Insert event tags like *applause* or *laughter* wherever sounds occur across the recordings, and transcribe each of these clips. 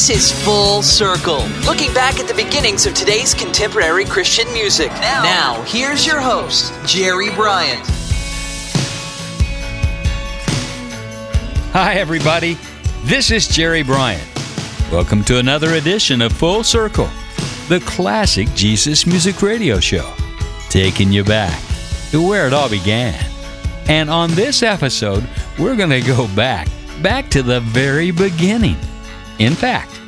This is Full Circle, looking back at the beginnings of today's contemporary Christian music. Now, here's your host, Jerry Bryant. Hi, everybody. This is Jerry Bryant. Welcome to another edition of Full Circle, the classic Jesus Music Radio Show, taking you back to where it all began. And on this episode, we're going to go back, back to the very beginning. In fact,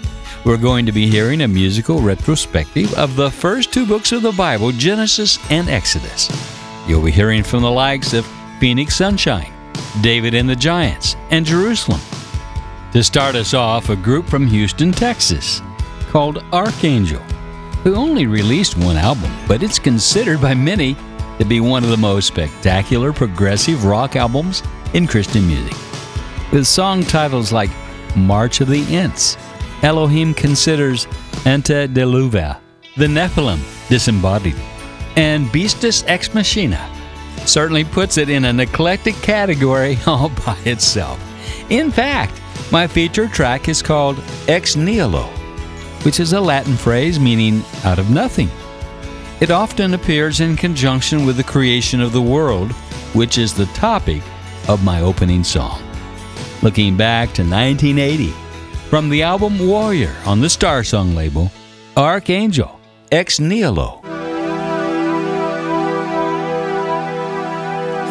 we're going to be hearing a musical retrospective of the first two books of the Bible, Genesis and Exodus. You'll be hearing from the likes of Phoenix Sunshine, David and the Giants, and Jerusalem. To start us off, a group from Houston, Texas, called Archangel, who only released one album, but it's considered by many to be one of the most spectacular progressive rock albums in Christian music. With song titles like March of the Ents, Elohim considers Antediluva, The Nephilim Disembodied, and Beastus Ex Machina certainly puts it in an eclectic category *laughs* all by itself. In fact, my feature track is called Ex Nihilo, which is a Latin phrase meaning out of nothing. It often appears in conjunction with the creation of the world, which is the topic of my opening song. Looking back to 1980, from the album Warrior on the Star Song label, Archangel, Ex Nihilo.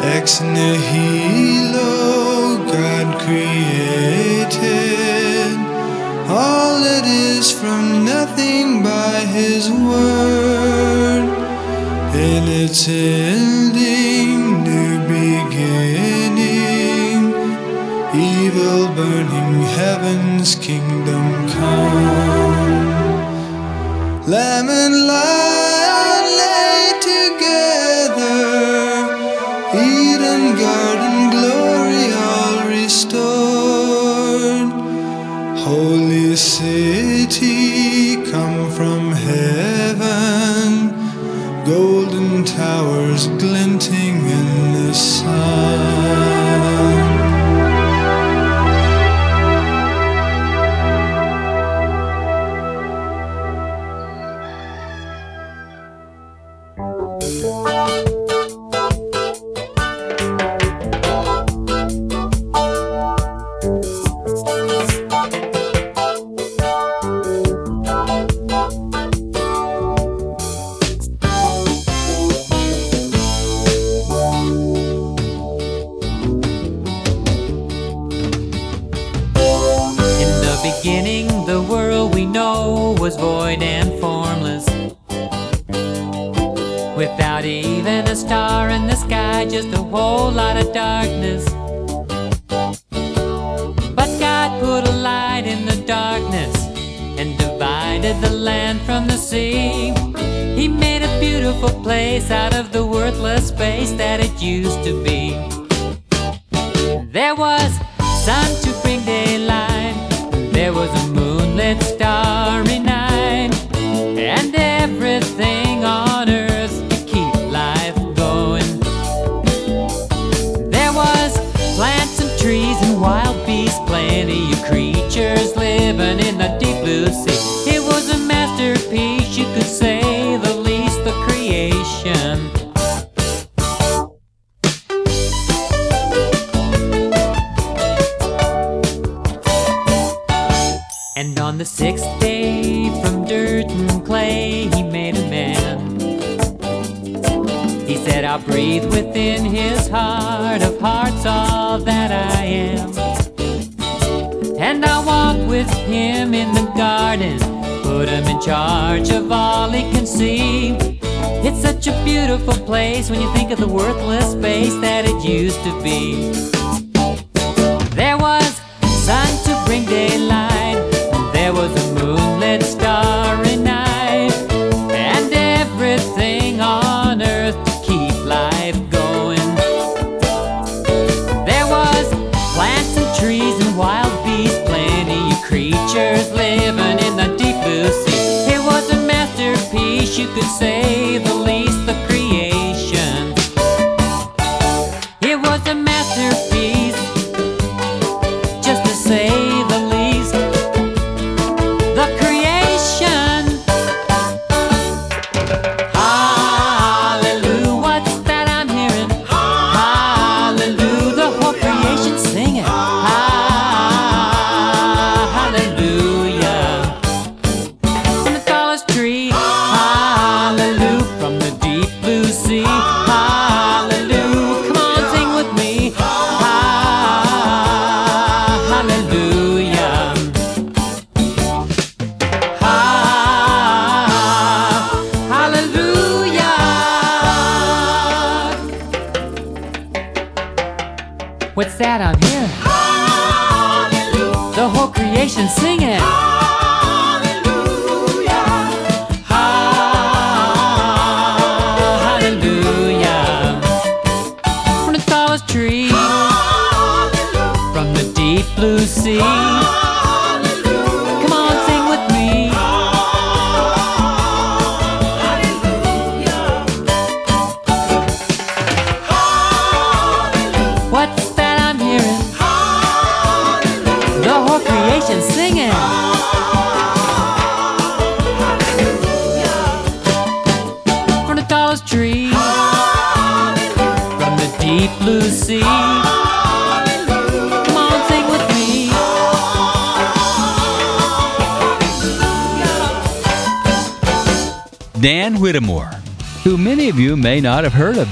Ex nihilo, God created all that is from nothing by His word. In its ending, evil burning heaven's kingdom come. Lamb and lion lay together. Eden garden glory all restored. Holy city Without even a star in the sky, just a whole lot of darkness. But God put a light in the darkness and divided the land from the sea. He made a beautiful place out of the worthless space that it used to be. There was sun to bring daylight. There was a moonlit of creatures living in the deep blue sea. It was a masterpiece, you could say the least, the creation. And on the sixth day, from dirt and clay, he made a man. He said, I'll breathe within his heart of hearts all that I am. And I'll walk with him in the garden, put him in charge of all he can see. It's such a beautiful place when you think of the worthless space that it used to be. There was sun to bring daylight.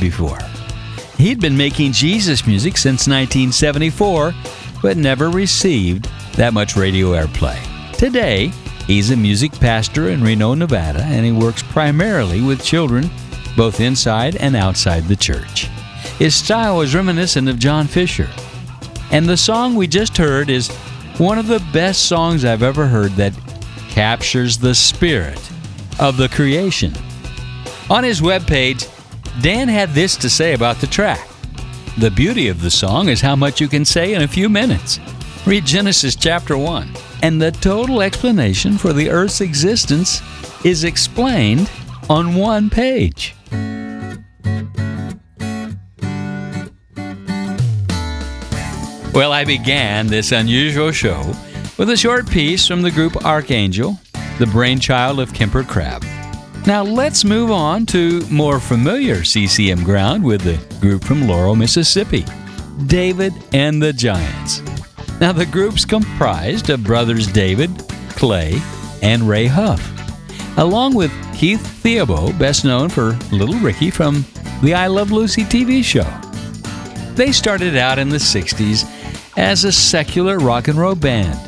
Before. He'd been making Jesus music since 1974, but never received that much radio airplay. Today, he's a music pastor in Reno, Nevada, and he works primarily with children both inside and outside the church. His style is reminiscent of John Fischer. And the song we just heard is one of the best songs I've ever heard that captures the spirit of the creation. On his webpage, Dan had this to say about the track. The beauty of the song is how much you can say in a few minutes. Read Genesis chapter 1, and the total explanation for the earth's existence is explained on one page. Well, I began this unusual show with a short piece from the group Archangel, the brainchild of Kemper Crabb. Now let's move on to more familiar CCM ground with the group from Laurel, Mississippi, David and the Giants. Now the group's comprised of brothers David, Clay, and Ray Huff, along with Keith Thibodeaux, best known for Little Ricky from the I Love Lucy TV show. They started out in the 60s as a secular rock and roll band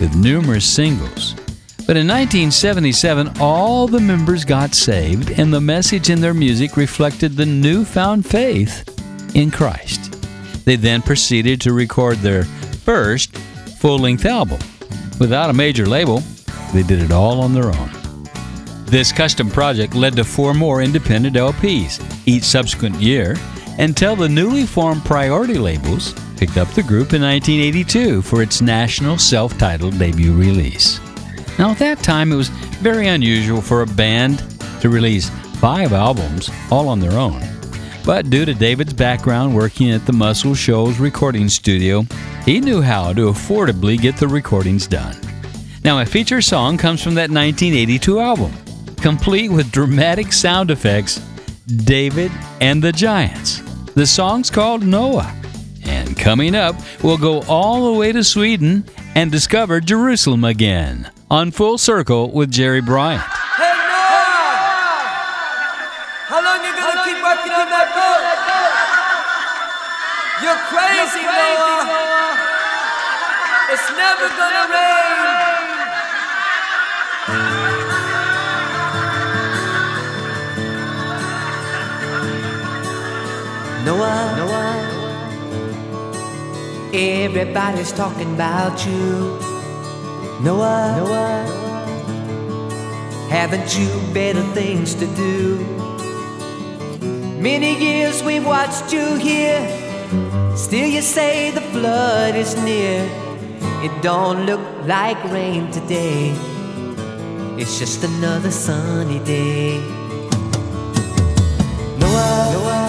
with numerous singles. But in 1977, all the members got saved, and the message in their music reflected the newfound faith in Christ. They then proceeded to record their first full length album. Without a major label, they did it all on their own. This custom project led to four more independent LPs each subsequent year until the newly formed Priority labels picked up the group in 1982 for its national self titled debut release. Now, at that time, it was very unusual for a band to release five albums all on their own. But due to David's background working at the Muscle Shoals recording studio, he knew how to affordably get the recordings done. Now, a feature song comes from that 1982 album, complete with dramatic sound effects David and the Giants. The song's called Noah. And coming up, we'll go all the way to Sweden and discover Jerusalem again on Full Circle with Jerry Bryant. Hey Noah! How long you gonna keep working on that boat? You're crazy, Noah! It's never gonna rain! Noah, Noah. Everybody's talking about you. Noah, Noah. Haven't you better things to do? Many years we've watched you here, Still, you say the flood is near. It don't look like rain today. It's just another sunny day. Noah, Noah,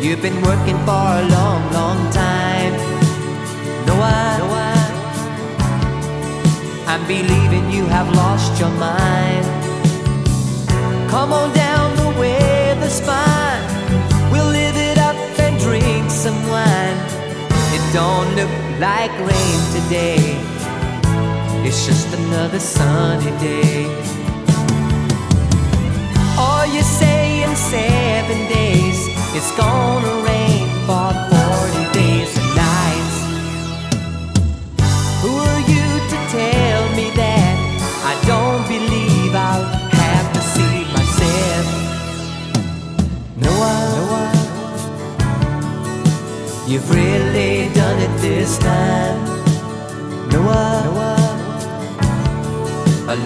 you've been working for a long, long time. Noah, Noah, I'm believing you have lost your mind. Come on down the weather's fine. We'll live it up and drink some wine. It don't look like rain today. It's just another sunny day. Or you say in seven days it's gonna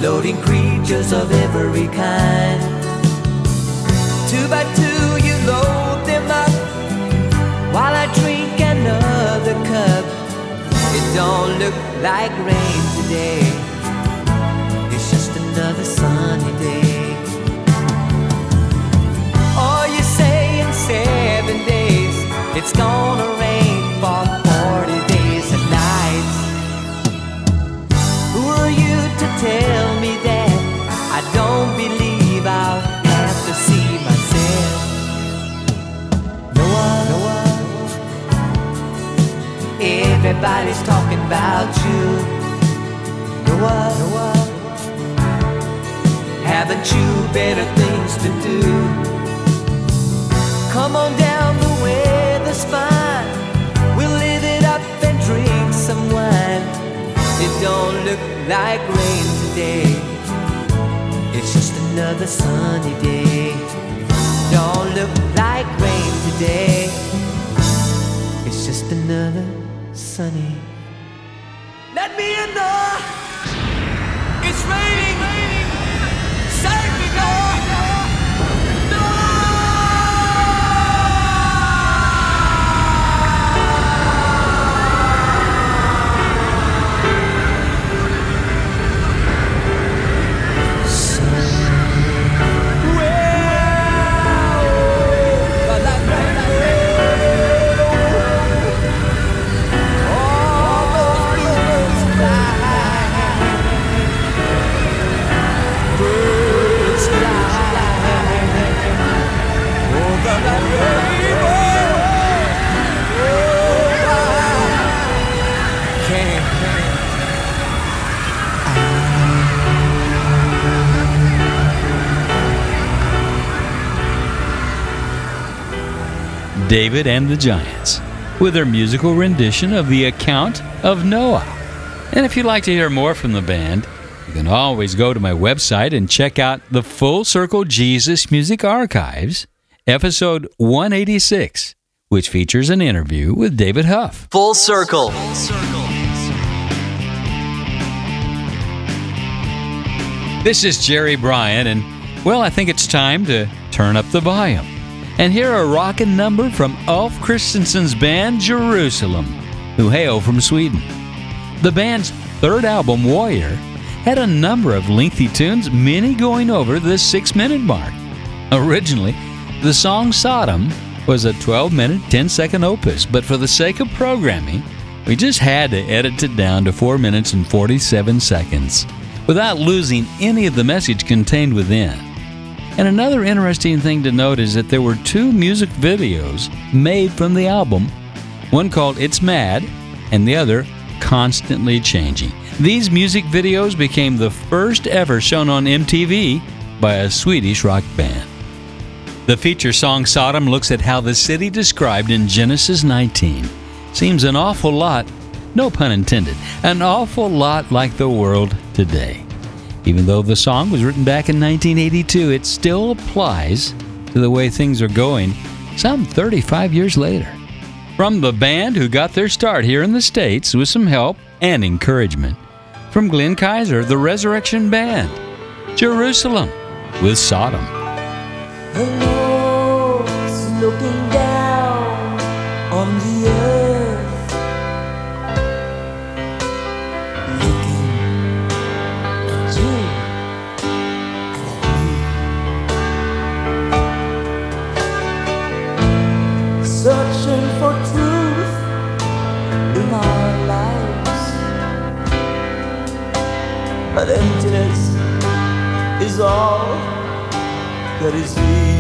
loading creatures of every kind. Two by two, you load them up while I drink another cup. It don't look like rain today. It's just another sunny day. Or you say in seven days it's gonna rain Everybody's talking about you. Noah, Noah. Haven't you better things to do? Come on down, the weather's fine. We'll live it up and drink some wine. It don't look like rain today. It's just another sunny day. Don't look like rain today. It's just another sunny. Let me in, Noah. It's raining. David and the Giants with their musical rendition of the account of Noah. And if you'd like to hear more from the band, you can always go to my website and check out the Full Circle Jesus Music Archives, episode 186, which features an interview with David Huff. Full Circle. This is Jerry Bryant, and well, I think it's time to turn up the volume and hear a rockin' number from Ulf Christiansson's band Jerusalem, who hail from Sweden. The band's third album, Warrior, had a number of lengthy tunes, many going over the six minute mark. Originally, the song Sodom was a 12 minute, 10 second opus, but for the sake of programming, we just had to edit it down to 4 minutes and 47 seconds without losing any of the message contained within. And another interesting thing to note is that there were two music videos made from the album, one called It's Mad and the other Constantly Changing. These music videos became the first ever shown on MTV by a Swedish rock band. The feature song Sodom looks at how the city described in Genesis 19 seems an awful lot, no pun intended, an awful lot like the world today. Even though the song was written back in 1982, it still applies to the way things are going some 35 years later. From the band who got their start here in the States with some help and encouragement from Glenn Kaiser, the Resurrection Band, Jerusalem with Sodom. queres ir.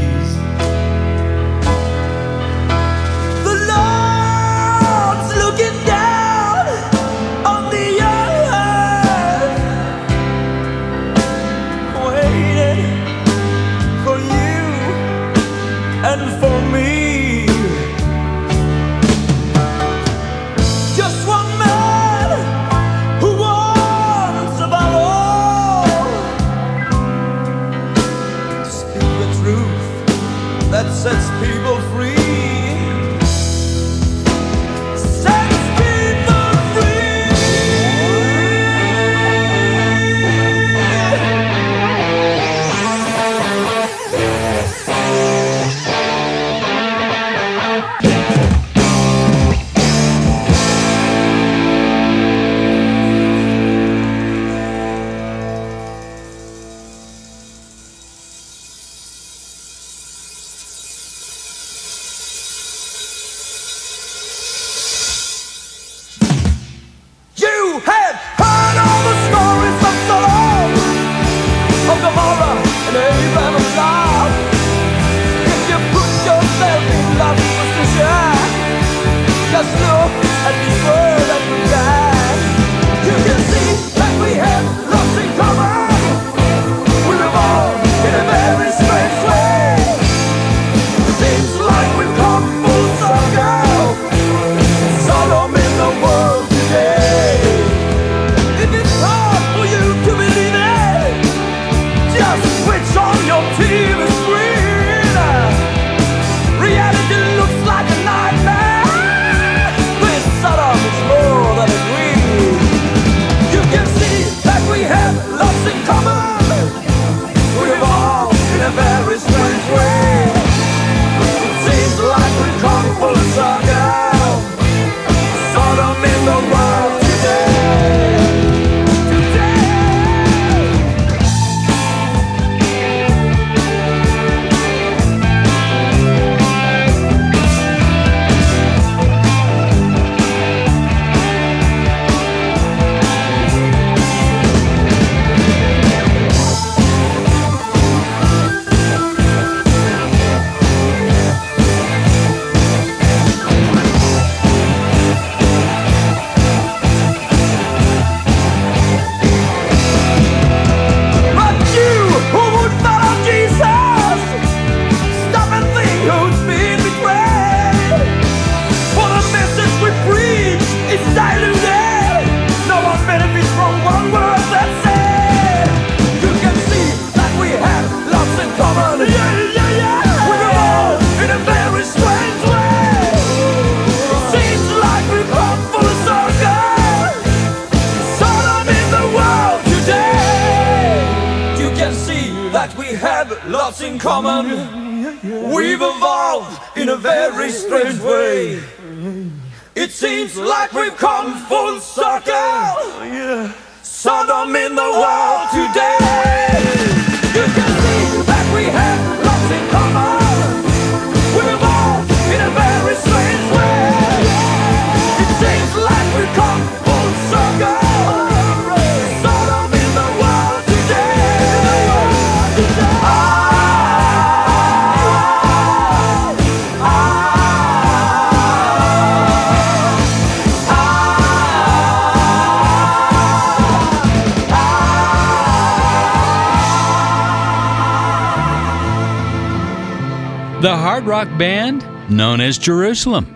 band known as Jerusalem.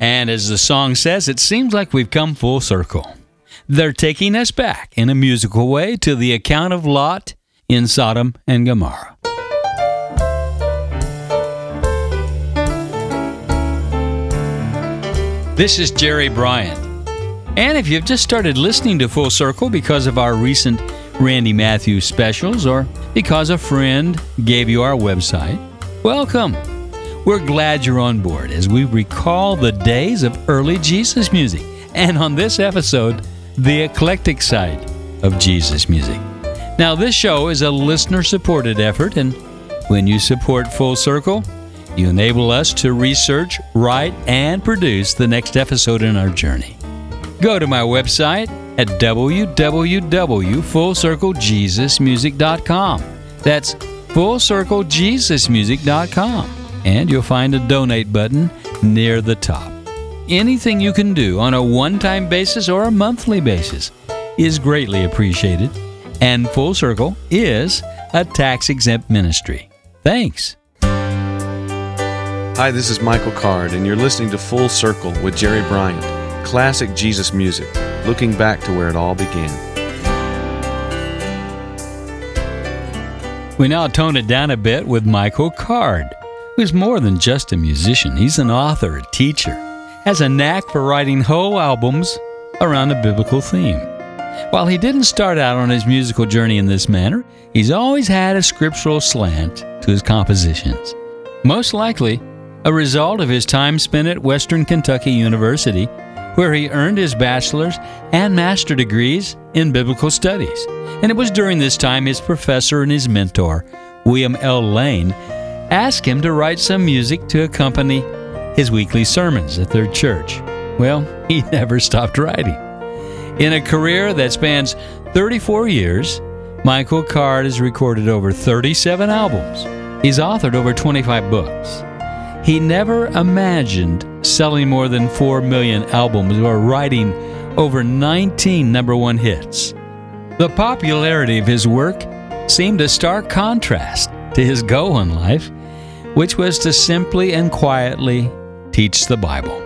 And as the song says, it seems like we've come full circle. They're taking us back in a musical way to the account of Lot in Sodom and Gomorrah. This is Jerry Bryant. And if you've just started listening to Full Circle because of our recent Randy Matthews specials or because a friend gave you our website, welcome. We're glad you're on board as we recall the days of early Jesus music. And on this episode, the eclectic side of Jesus music. Now, this show is a listener supported effort, and when you support Full Circle, you enable us to research, write, and produce the next episode in our journey. Go to my website at www.fullcirclejesusmusic.com. That's fullcirclejesusmusic.com. And you'll find a donate button near the top. Anything you can do on a one time basis or a monthly basis is greatly appreciated. And Full Circle is a tax exempt ministry. Thanks. Hi, this is Michael Card, and you're listening to Full Circle with Jerry Bryant, classic Jesus music, looking back to where it all began. We now tone it down a bit with Michael Card, who's more than just a musician. He's an author, a teacher, has a knack for writing whole albums around a biblical theme. While he didn't start out on his musical journey in this manner, he's always had a scriptural slant to his compositions. Most likely, a result of his time spent at Western Kentucky University, where he earned his bachelor's and master degrees in biblical studies. And it was during this time his professor and his mentor, William L. Lane, asked him to write some music to accompany his weekly sermons at their church. Well, *laughs* he never stopped writing. In a career that spans 34 years, Michael Card has recorded over 37 albums. He's authored over 25 books. He never imagined selling more than 4 million albums or writing over 19 number one hits. The popularity of his work seemed a stark contrast to his goal in life, which was to simply and quietly teach the Bible.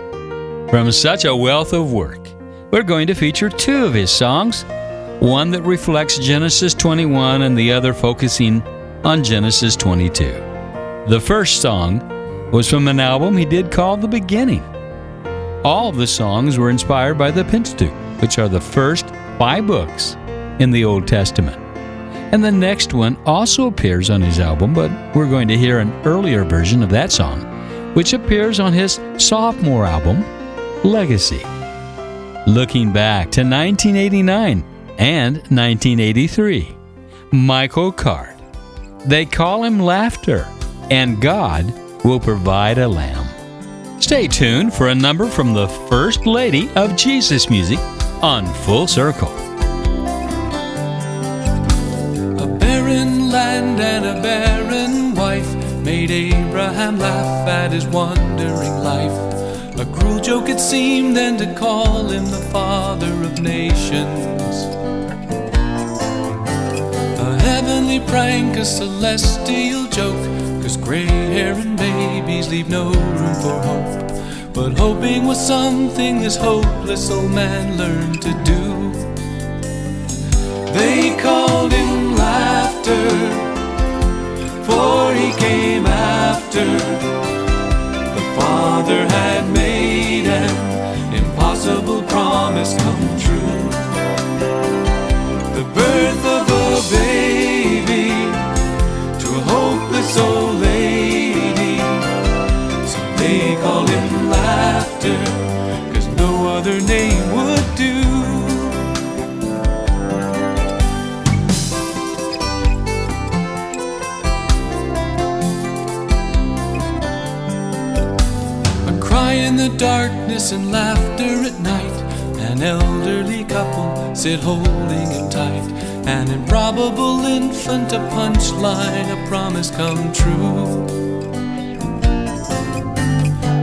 From such a wealth of work, we're going to feature two of his songs one that reflects Genesis 21 and the other focusing on Genesis 22. The first song was from an album he did called The Beginning. All the songs were inspired by the Pentateuch, which are the first five books in the Old Testament. And the next one also appears on his album, but we're going to hear an earlier version of that song, which appears on his sophomore album, Legacy. Looking back to 1989 and 1983, Michael Card. They call him Laughter, and God will provide a lamb. Stay tuned for a number from the First Lady of Jesus Music on Full Circle. Land and a barren wife made Abraham laugh at his wandering life. A cruel joke it seemed then to call him the father of nations. A heavenly prank, a celestial joke, cause gray hair and babies leave no room for hope. But hoping was something this hopeless old man learned to do. Darkness and laughter at night. An elderly couple sit holding him tight. An improbable infant, a punchline, a promise come true.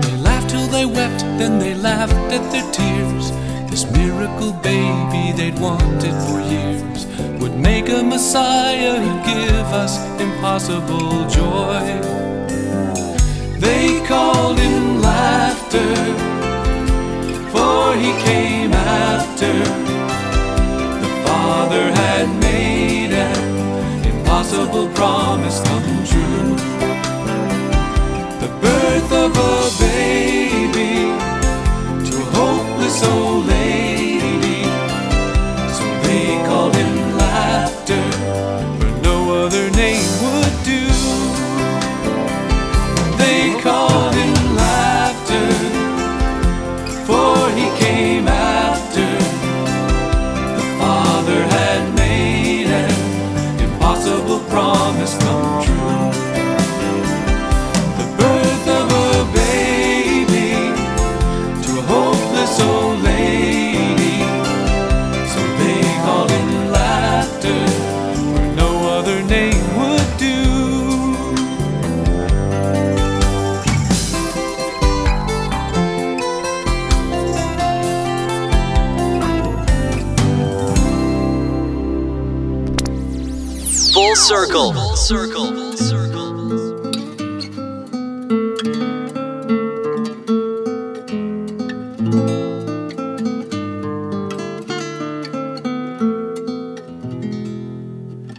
They laughed till they wept, then they laughed at their tears. This miracle baby they'd wanted for years would make a Messiah who'd give us impossible joy. They called him laughter, he came after the Father had made an impossible promise come true. Promise circle. Full circle.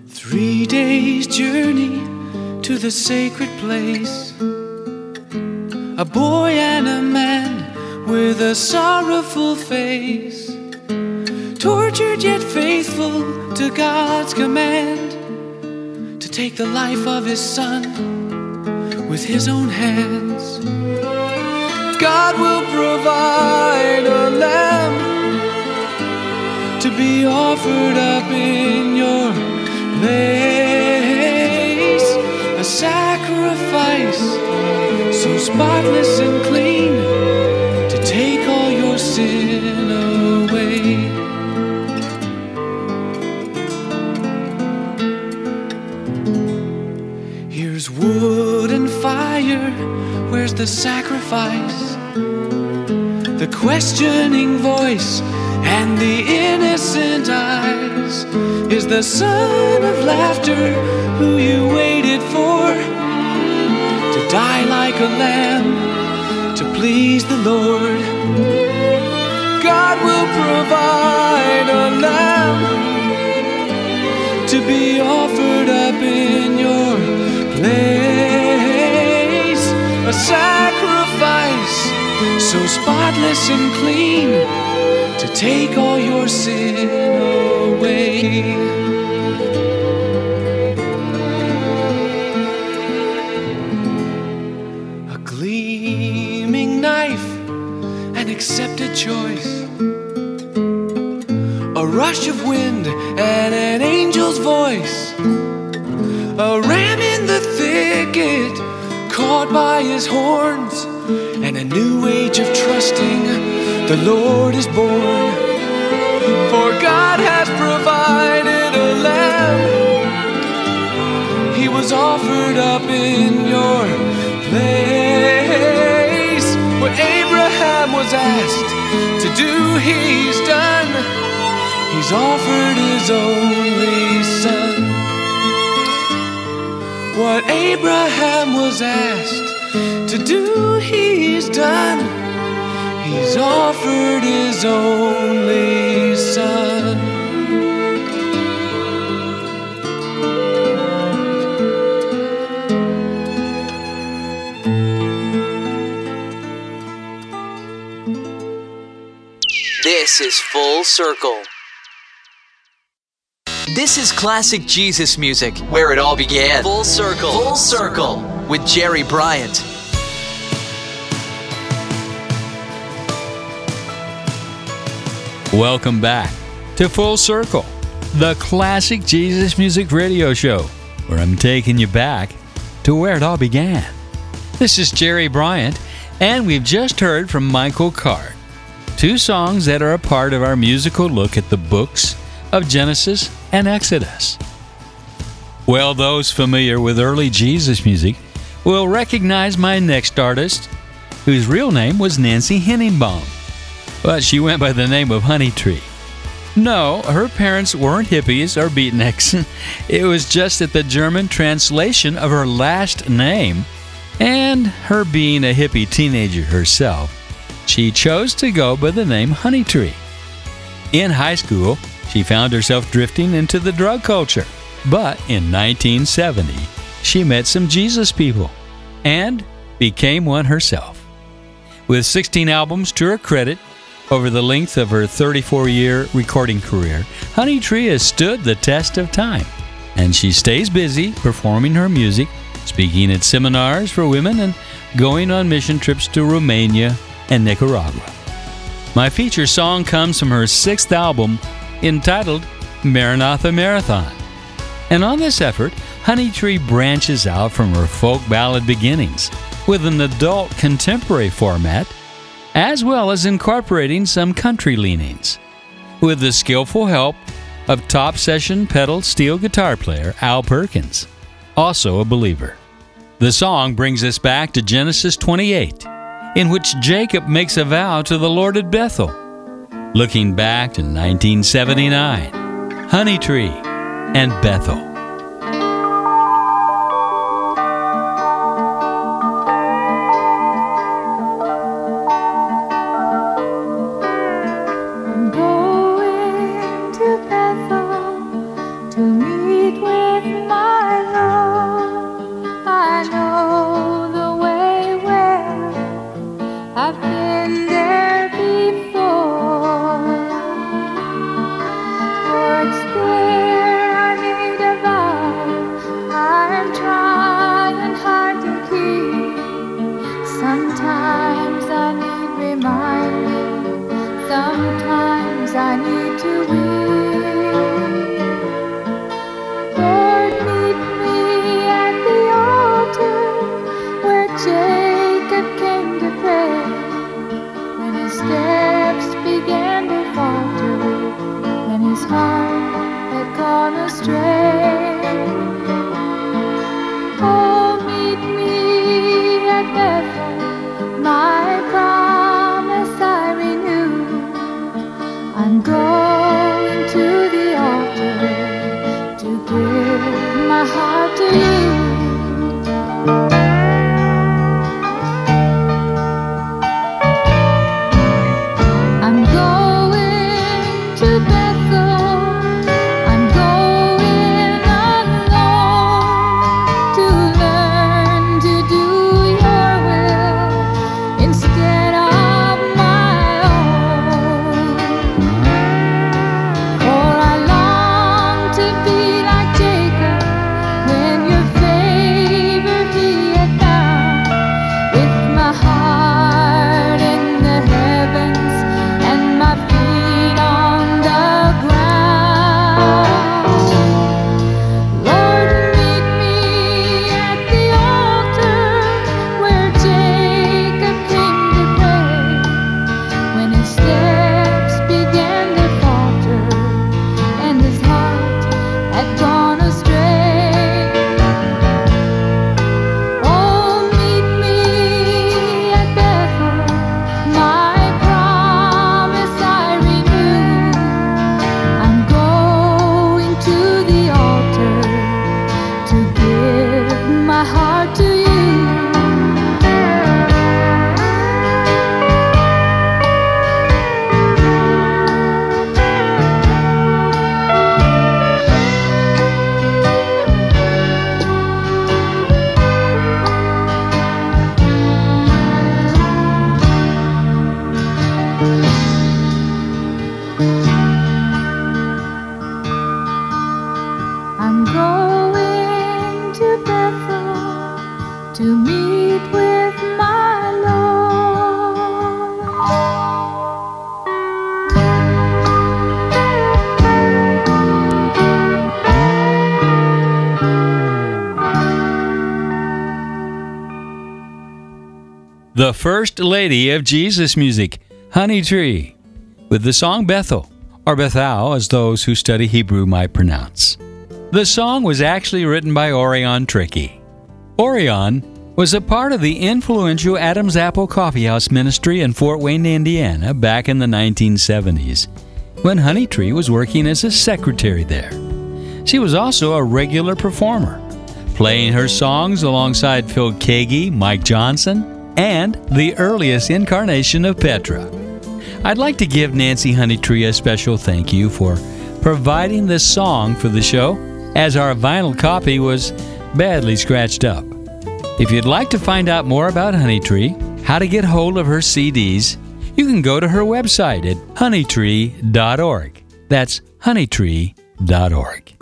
Three days' journey to the sacred place. A boy and a man with a sorrowful face. Tortured yet faithful to God's command take the life of his son with his own hands. God will provide a lamb to be offered up in your place. A sacrifice so spotless and clean to take all your sin where's the sacrifice? The questioning voice and the innocent eyes. Is the son of laughter who you waited for to die like a lamb to please the Lord? God will provide sacrifice so spotless and clean to take all your sin away. A gleaming knife, an accepted choice. A rush of wind and an by his horns. And a new age of trusting the Lord is born. For God has provided a lamb. He was offered up in your place. What Abraham was asked to do, he's done. He's offered his only son. What Abraham was asked to do, he's done. He's offered his only son. This is Full Circle. This is classic Jesus music, where it all began. Full Circle. Full Circle with Jerry Bryant. Welcome back to Full Circle, the classic Jesus Music Radio Show, where I'm taking you back to where it all began. This is Jerry Bryant, and we've just heard from Michael Card, two songs that are a part of our musical look at the books of Genesis and Exodus. Well, those familiar with early Jesus music will recognize my next artist, whose real name was Nancy Henigbaum but she went by the name of Honeytree. No, her parents weren't hippies or beatniks. *laughs* it was just that the German translation of her last name, and her being a hippie teenager herself, she chose to go by the name Honeytree. In high school, she found herself drifting into the drug culture, but in 1970, she met some Jesus people and became one herself. With 16 albums to her credit, over the length of her 34 year recording career, Honeytree has stood the test of time, and she stays busy performing her music, speaking at seminars for women, and going on mission trips to Romania and Nicaragua. My feature song comes from her sixth album entitled Maranatha Marathon. And on this effort, Honeytree branches out from her folk ballad beginnings with an adult contemporary format as well as incorporating some country leanings. With the skillful help of top session pedal steel guitar player Al Perkins, also a believer. The song brings us back to Genesis 28, in which Jacob makes a vow to the Lord at Bethel. Looking back to 1979, Honeytree and Bethel. The First Lady of Jesus music, Honeytree, with the song Bethel, or Bethel as those who study Hebrew might pronounce. The song was actually written by Orion Trickey. Orion was a part of the influential Adam's Apple Coffeehouse ministry in Fort Wayne, Indiana, back in the 1970s, when Honeytree was working as a secretary there. She was also a regular performer, playing her songs alongside Phil Keaggy, Mike Johnson, and the earliest incarnation of Petra. I'd like to give Nancy Honeytree a special thank you for providing this song for the show, as our vinyl copy was badly scratched up. If you'd like to find out more about Honeytree, how to get hold of her CDs, you can go to her website at honeytree.org. That's honeytree.org.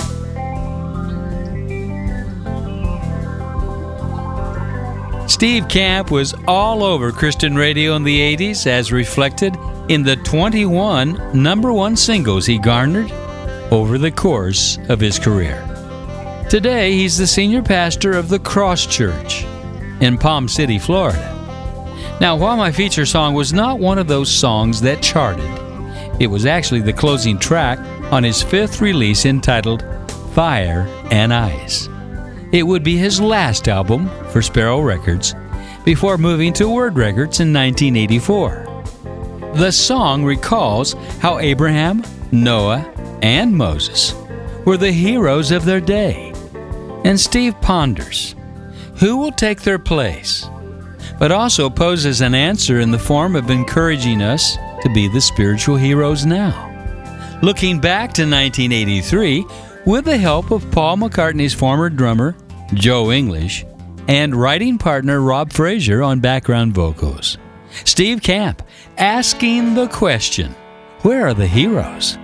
Steve Camp was all over Christian radio in the 80s, as reflected in the 21 number one singles he garnered over the course of his career. Today, he's the senior pastor of the Cross Church in Palm City, Florida. Now, while my feature song was not one of those songs that charted, it was actually the closing track on his fifth release entitled Fire and Ice. It would be his last album for Sparrow Records before moving to Word Records in 1984. The song recalls how Abraham, Noah, and Moses were the heroes of their day. And Steve ponders who will take their place, but also poses an answer in the form of encouraging us to be the spiritual heroes now. Looking back to 1983, with the help of Paul McCartney's former drummer, Joe English, and writing partner Rob Frazier on background vocals. Steve Camp asking the question Where are the heroes?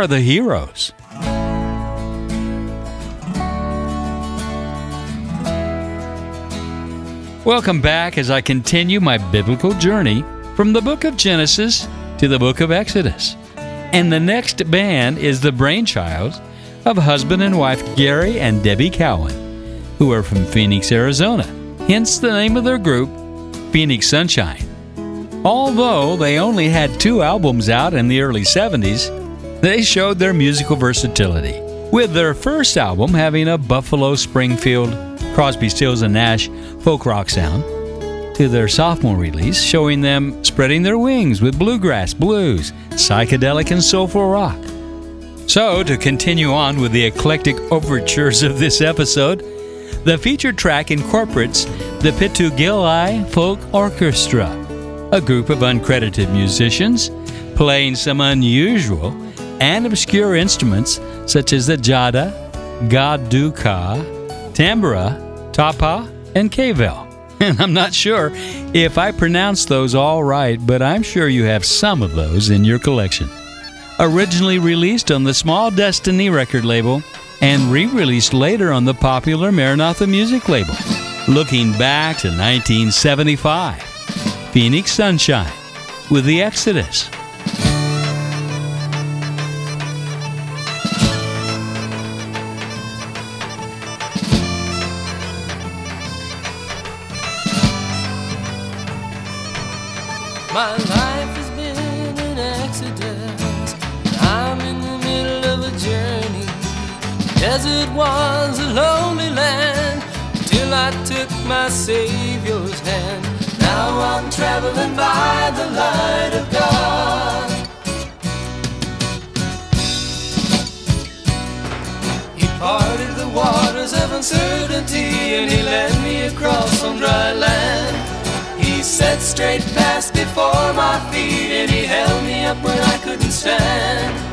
are the heroes? Welcome back as I continue my biblical journey from the book of Genesis to the book of Exodus. And the next band is the brainchild of husband and wife Gary and Debbie Cowan, who are from Phoenix, Arizona, hence the name of their group, Phoenix Sunshine. Although they only had two albums out in the early 70s, they showed their musical versatility, with their first album having a Buffalo Springfield Crosby, Stills, and Nash folk rock sound, to their sophomore release showing them spreading their wings with bluegrass, blues, psychedelic, and soulful rock. So, to continue on with the eclectic overtures of this episode, the featured track incorporates the Pitu Gilai Folk Orchestra, a group of uncredited musicians playing some unusual and obscure instruments such as the jada, gaduka, tambura, tapa, and kavel. *laughs* And I'm not sure if I pronounced those all right, but I'm sure you have some of those in your collection. Originally released on the Small Destiny record label and re released later on the popular Maranatha music label. Looking back to 1975, Phoenix Sunshine with the Exodus. Desert was a lonely land till I took my Savior's hand. Now I'm traveling by the light of God. He parted the waters of uncertainty and he led me across on dry land. He set straight past before my feet and he held me up when I couldn't stand.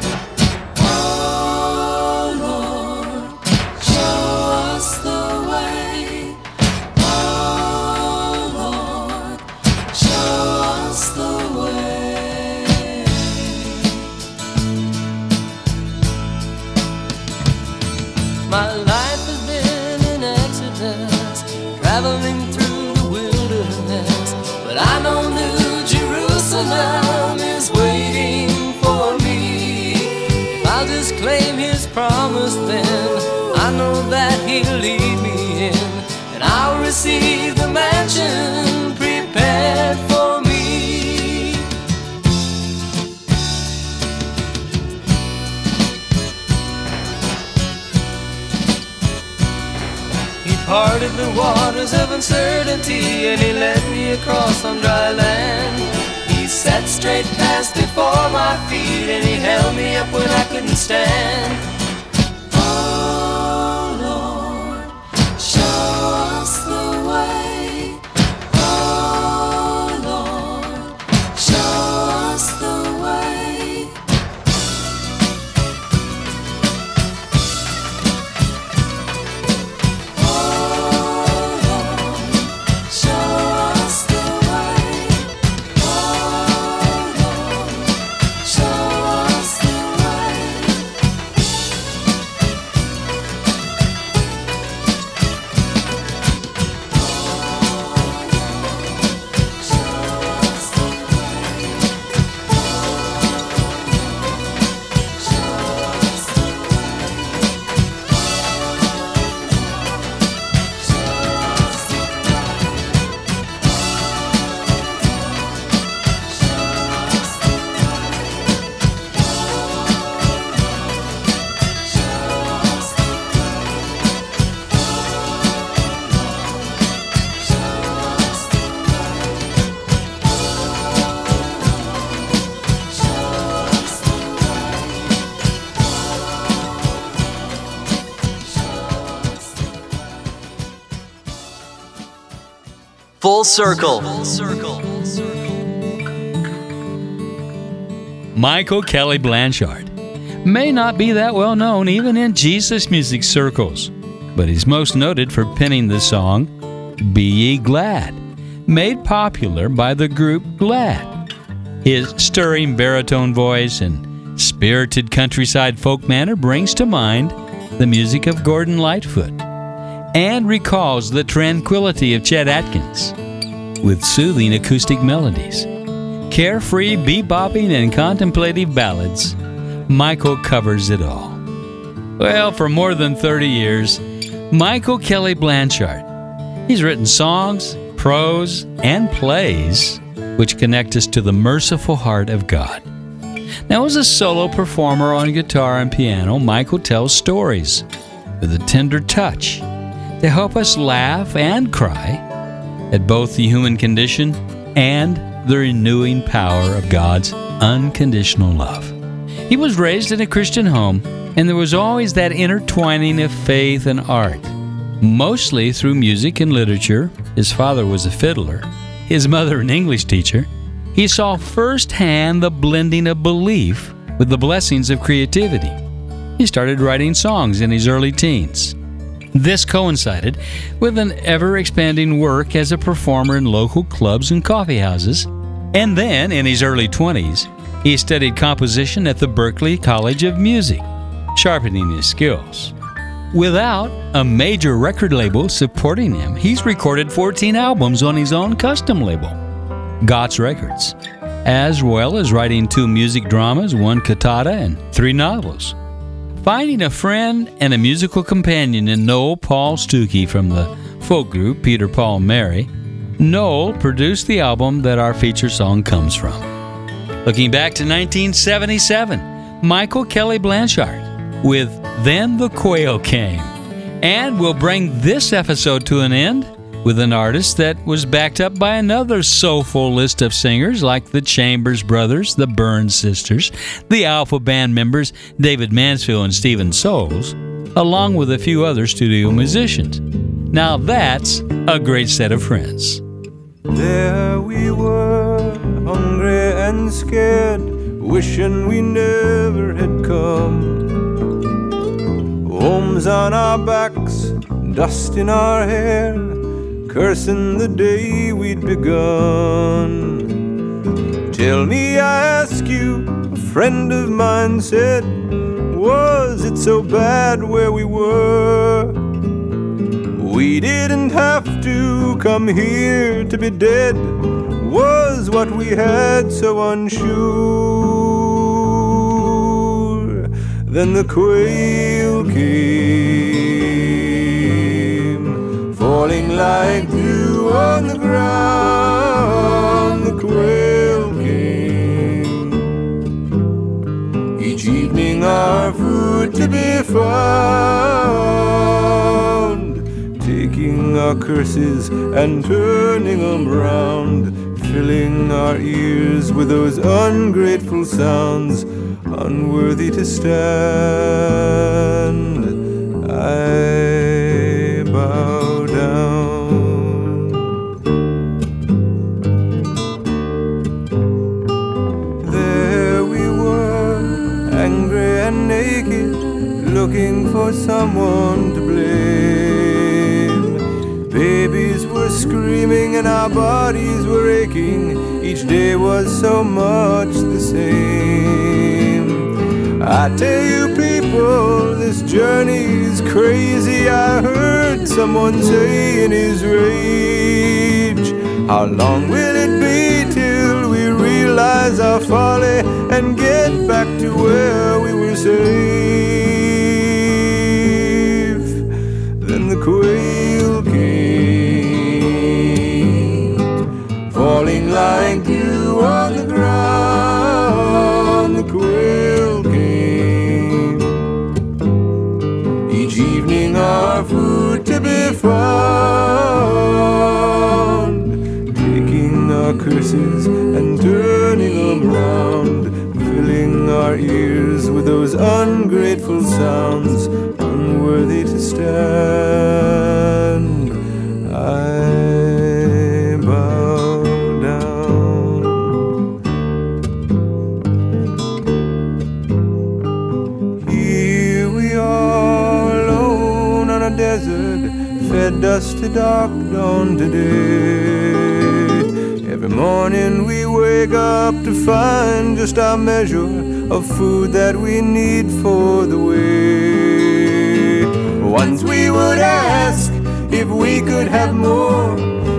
Waters of uncertainty and he led me across on dry land. He sat straight past before my feet and he held me up when I couldn't stand. Circle. Michael Kelly Blanchard may not be that well known even in Jesus music circles, but he's most noted for penning the song Be Ye Glad, made popular by the group Glad. His stirring baritone voice and spirited countryside folk manner brings to mind the music of Gordon Lightfoot and recalls the tranquility of Chet Atkins with soothing acoustic melodies. Carefree, bebopping, and contemplative ballads, Michael covers it all. Well, for more than 30 years, Michael Kelly Blanchard. He's written songs, prose, and plays which connect us to the merciful heart of God. Now, as a solo performer on guitar and piano, Michael tells stories with a tender touch to help us laugh and cry at both the human condition and the renewing power of God's unconditional love. He was raised in a Christian home, and there was always that intertwining of faith and art, mostly through music and literature. His father was a fiddler, his mother, an English teacher. He saw firsthand the blending of belief with the blessings of creativity. He started writing songs in his early teens. This coincided with an ever expanding work as a performer in local clubs and coffee houses. And then, in his early 20s, he studied composition at the Berklee College of Music, sharpening his skills. Without a major record label supporting him, he's recorded 14 albums on his own custom label, Gott's Records, as well as writing two music dramas, one cantata, and three novels. Finding a friend and a musical companion in Noel Paul Stookey from the folk group Peter Paul Mary, Noel produced the album that our feature song comes from. Looking back to 1977, Michael Kelly Blanchard with Then the Quail Came. And we'll bring this episode to an end with an artist that was backed up by another soulful list of singers like the Chambers Brothers, the Burns Sisters, the Alpha Band members David Mansfield and Steven Soles, along with a few other studio musicians. Now that's a great set of friends. There we were, hungry and scared, wishing we never had come. Homes on our backs, dust in our hair, cursing the day we'd begun. Tell me, I ask you, a friend of mine said, was it so bad where we were? We didn't have to come here to be dead. Was what we had so unsure? Then the quail came, falling like dew on the ground. The quail came, each evening our food to be found taking our curses and turning them round, filling our ears with those ungrateful sounds, unworthy to stand. I someone say in his rage, How long will it be till we realize our folly and get back to where we were safe? Sounds, unworthy to stand. I bow down. Here we are alone on a desert, fed dust to dark dawn today. Every morning we wake up to find just our measure of food that we need for the way. Once we would ask if we could have more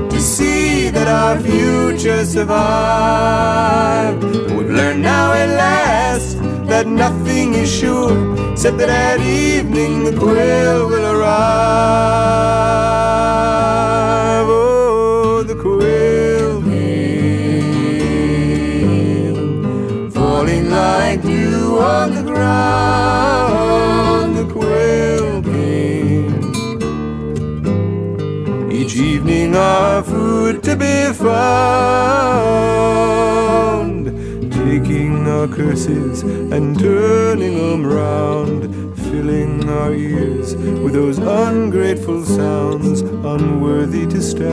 to see that our future survived. We've learned now at last that nothing is sure, except that at evening the quail will arrive. plenty of food to be found. Taking our curses and turning them round, filling our ears with those ungrateful sounds unworthy to stand.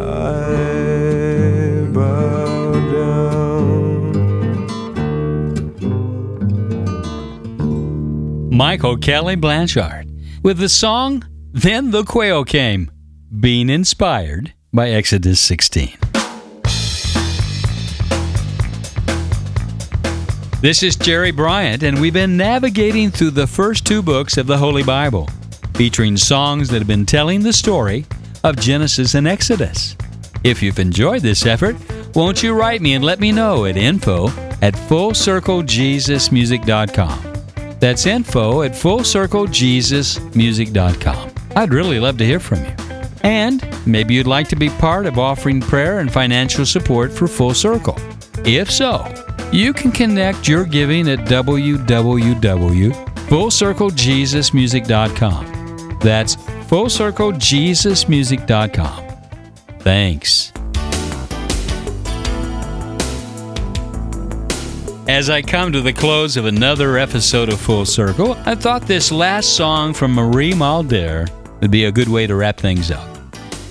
I. Michael Kelly Blanchard with the song then the Quail Came, being inspired by Exodus 16. This is Jerry Bryant, and we've been navigating through the first two books of the Holy Bible, featuring songs that have been telling the story of Genesis and Exodus. If you've enjoyed this effort, won't you write me and let me know at info at fullcirclejesusmusic.com. That's info at fullcirclejesusmusic.com. I'd really love to hear from you. And maybe you'd like to be part of offering prayer and financial support for Full Circle. If so, you can connect your giving at www.fullcirclejesusmusic.com. That's fullcirclejesusmusic.com. Thanks. As I come to the close of another episode of Full Circle, I thought this last song from Maria Muldaur would be a good way to wrap things up.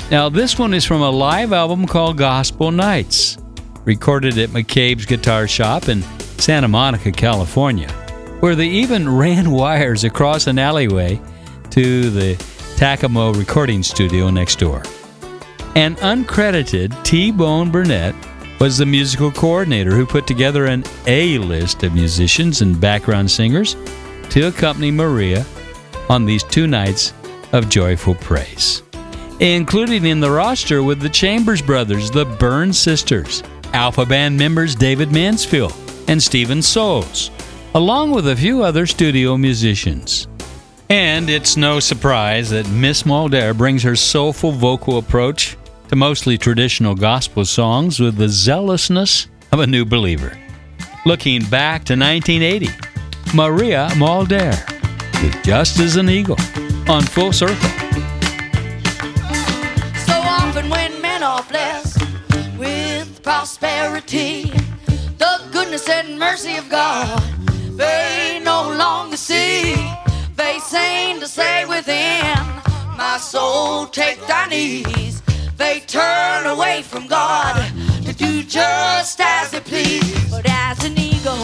Now, this one is from a live album called Gospel Nights, recorded at McCabe's Guitar Shop in Santa Monica, California, where they even *laughs* ran wires across an alleyway to the Takoma recording studio next door. An uncredited T Bone Burnett was the musical coordinator who put together an A list of musicians and background singers to accompany Maria on these two nights of joyful praise. Included in the roster with the Chambers Brothers, the Byrne Sisters, Alpha Band members David Mansfield and Steven Soles, along with a few other studio musicians. And it's no surprise that Miss Muldaur brings her soulful vocal approach to mostly traditional gospel songs with the zealousness of a new believer. Looking back to 1980, Maria Muldaur with Just as an Eagle on Full Circle. So often when men are blessed with prosperity, the goodness and mercy of God, they no longer see. They seem to say within, my soul, take thy knees. They turn away from God to do just as they please. But as an eagle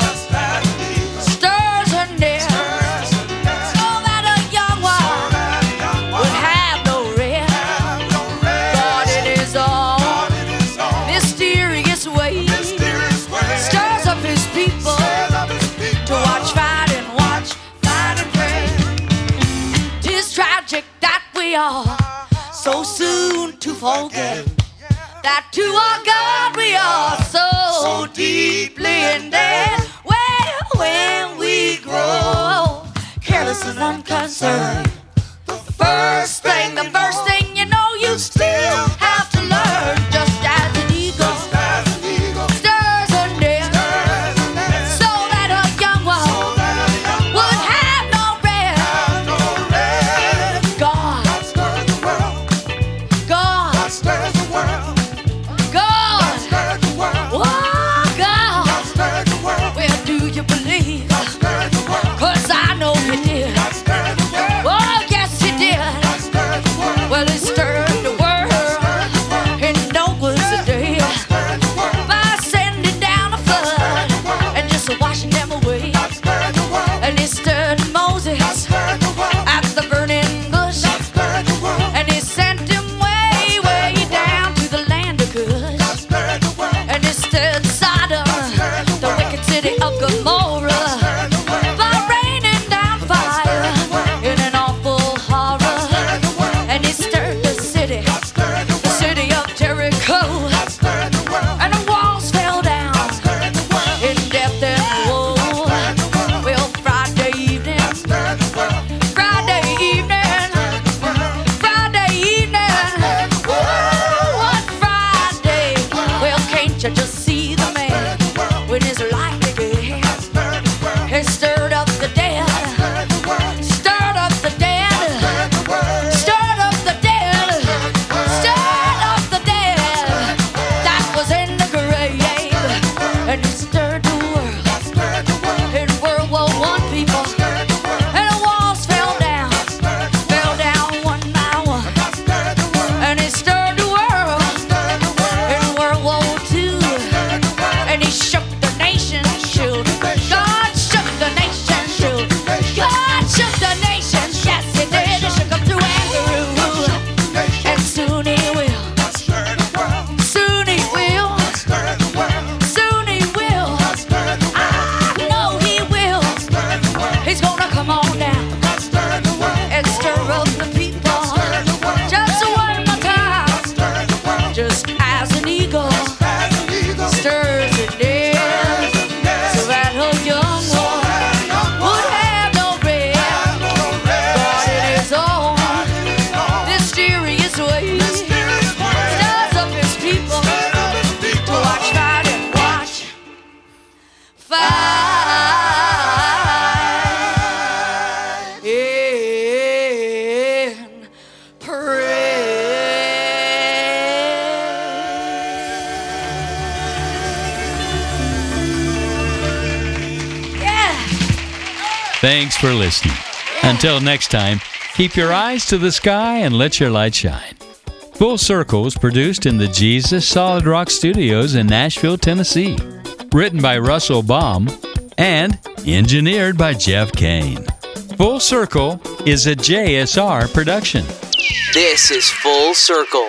are so soon to forget that to our God we are so deeply in debt. Well, when we grow careless and unconcerned, the first thing, the first thing you know, you still have to Until next time, keep your eyes to the sky and let your light shine. Full Circle is produced in the Jesus Solid Rock Studios in Nashville, Tennessee. Written by Russell Baum and engineered by Jeff Kane. Full Circle is a JSR production. This is Full Circle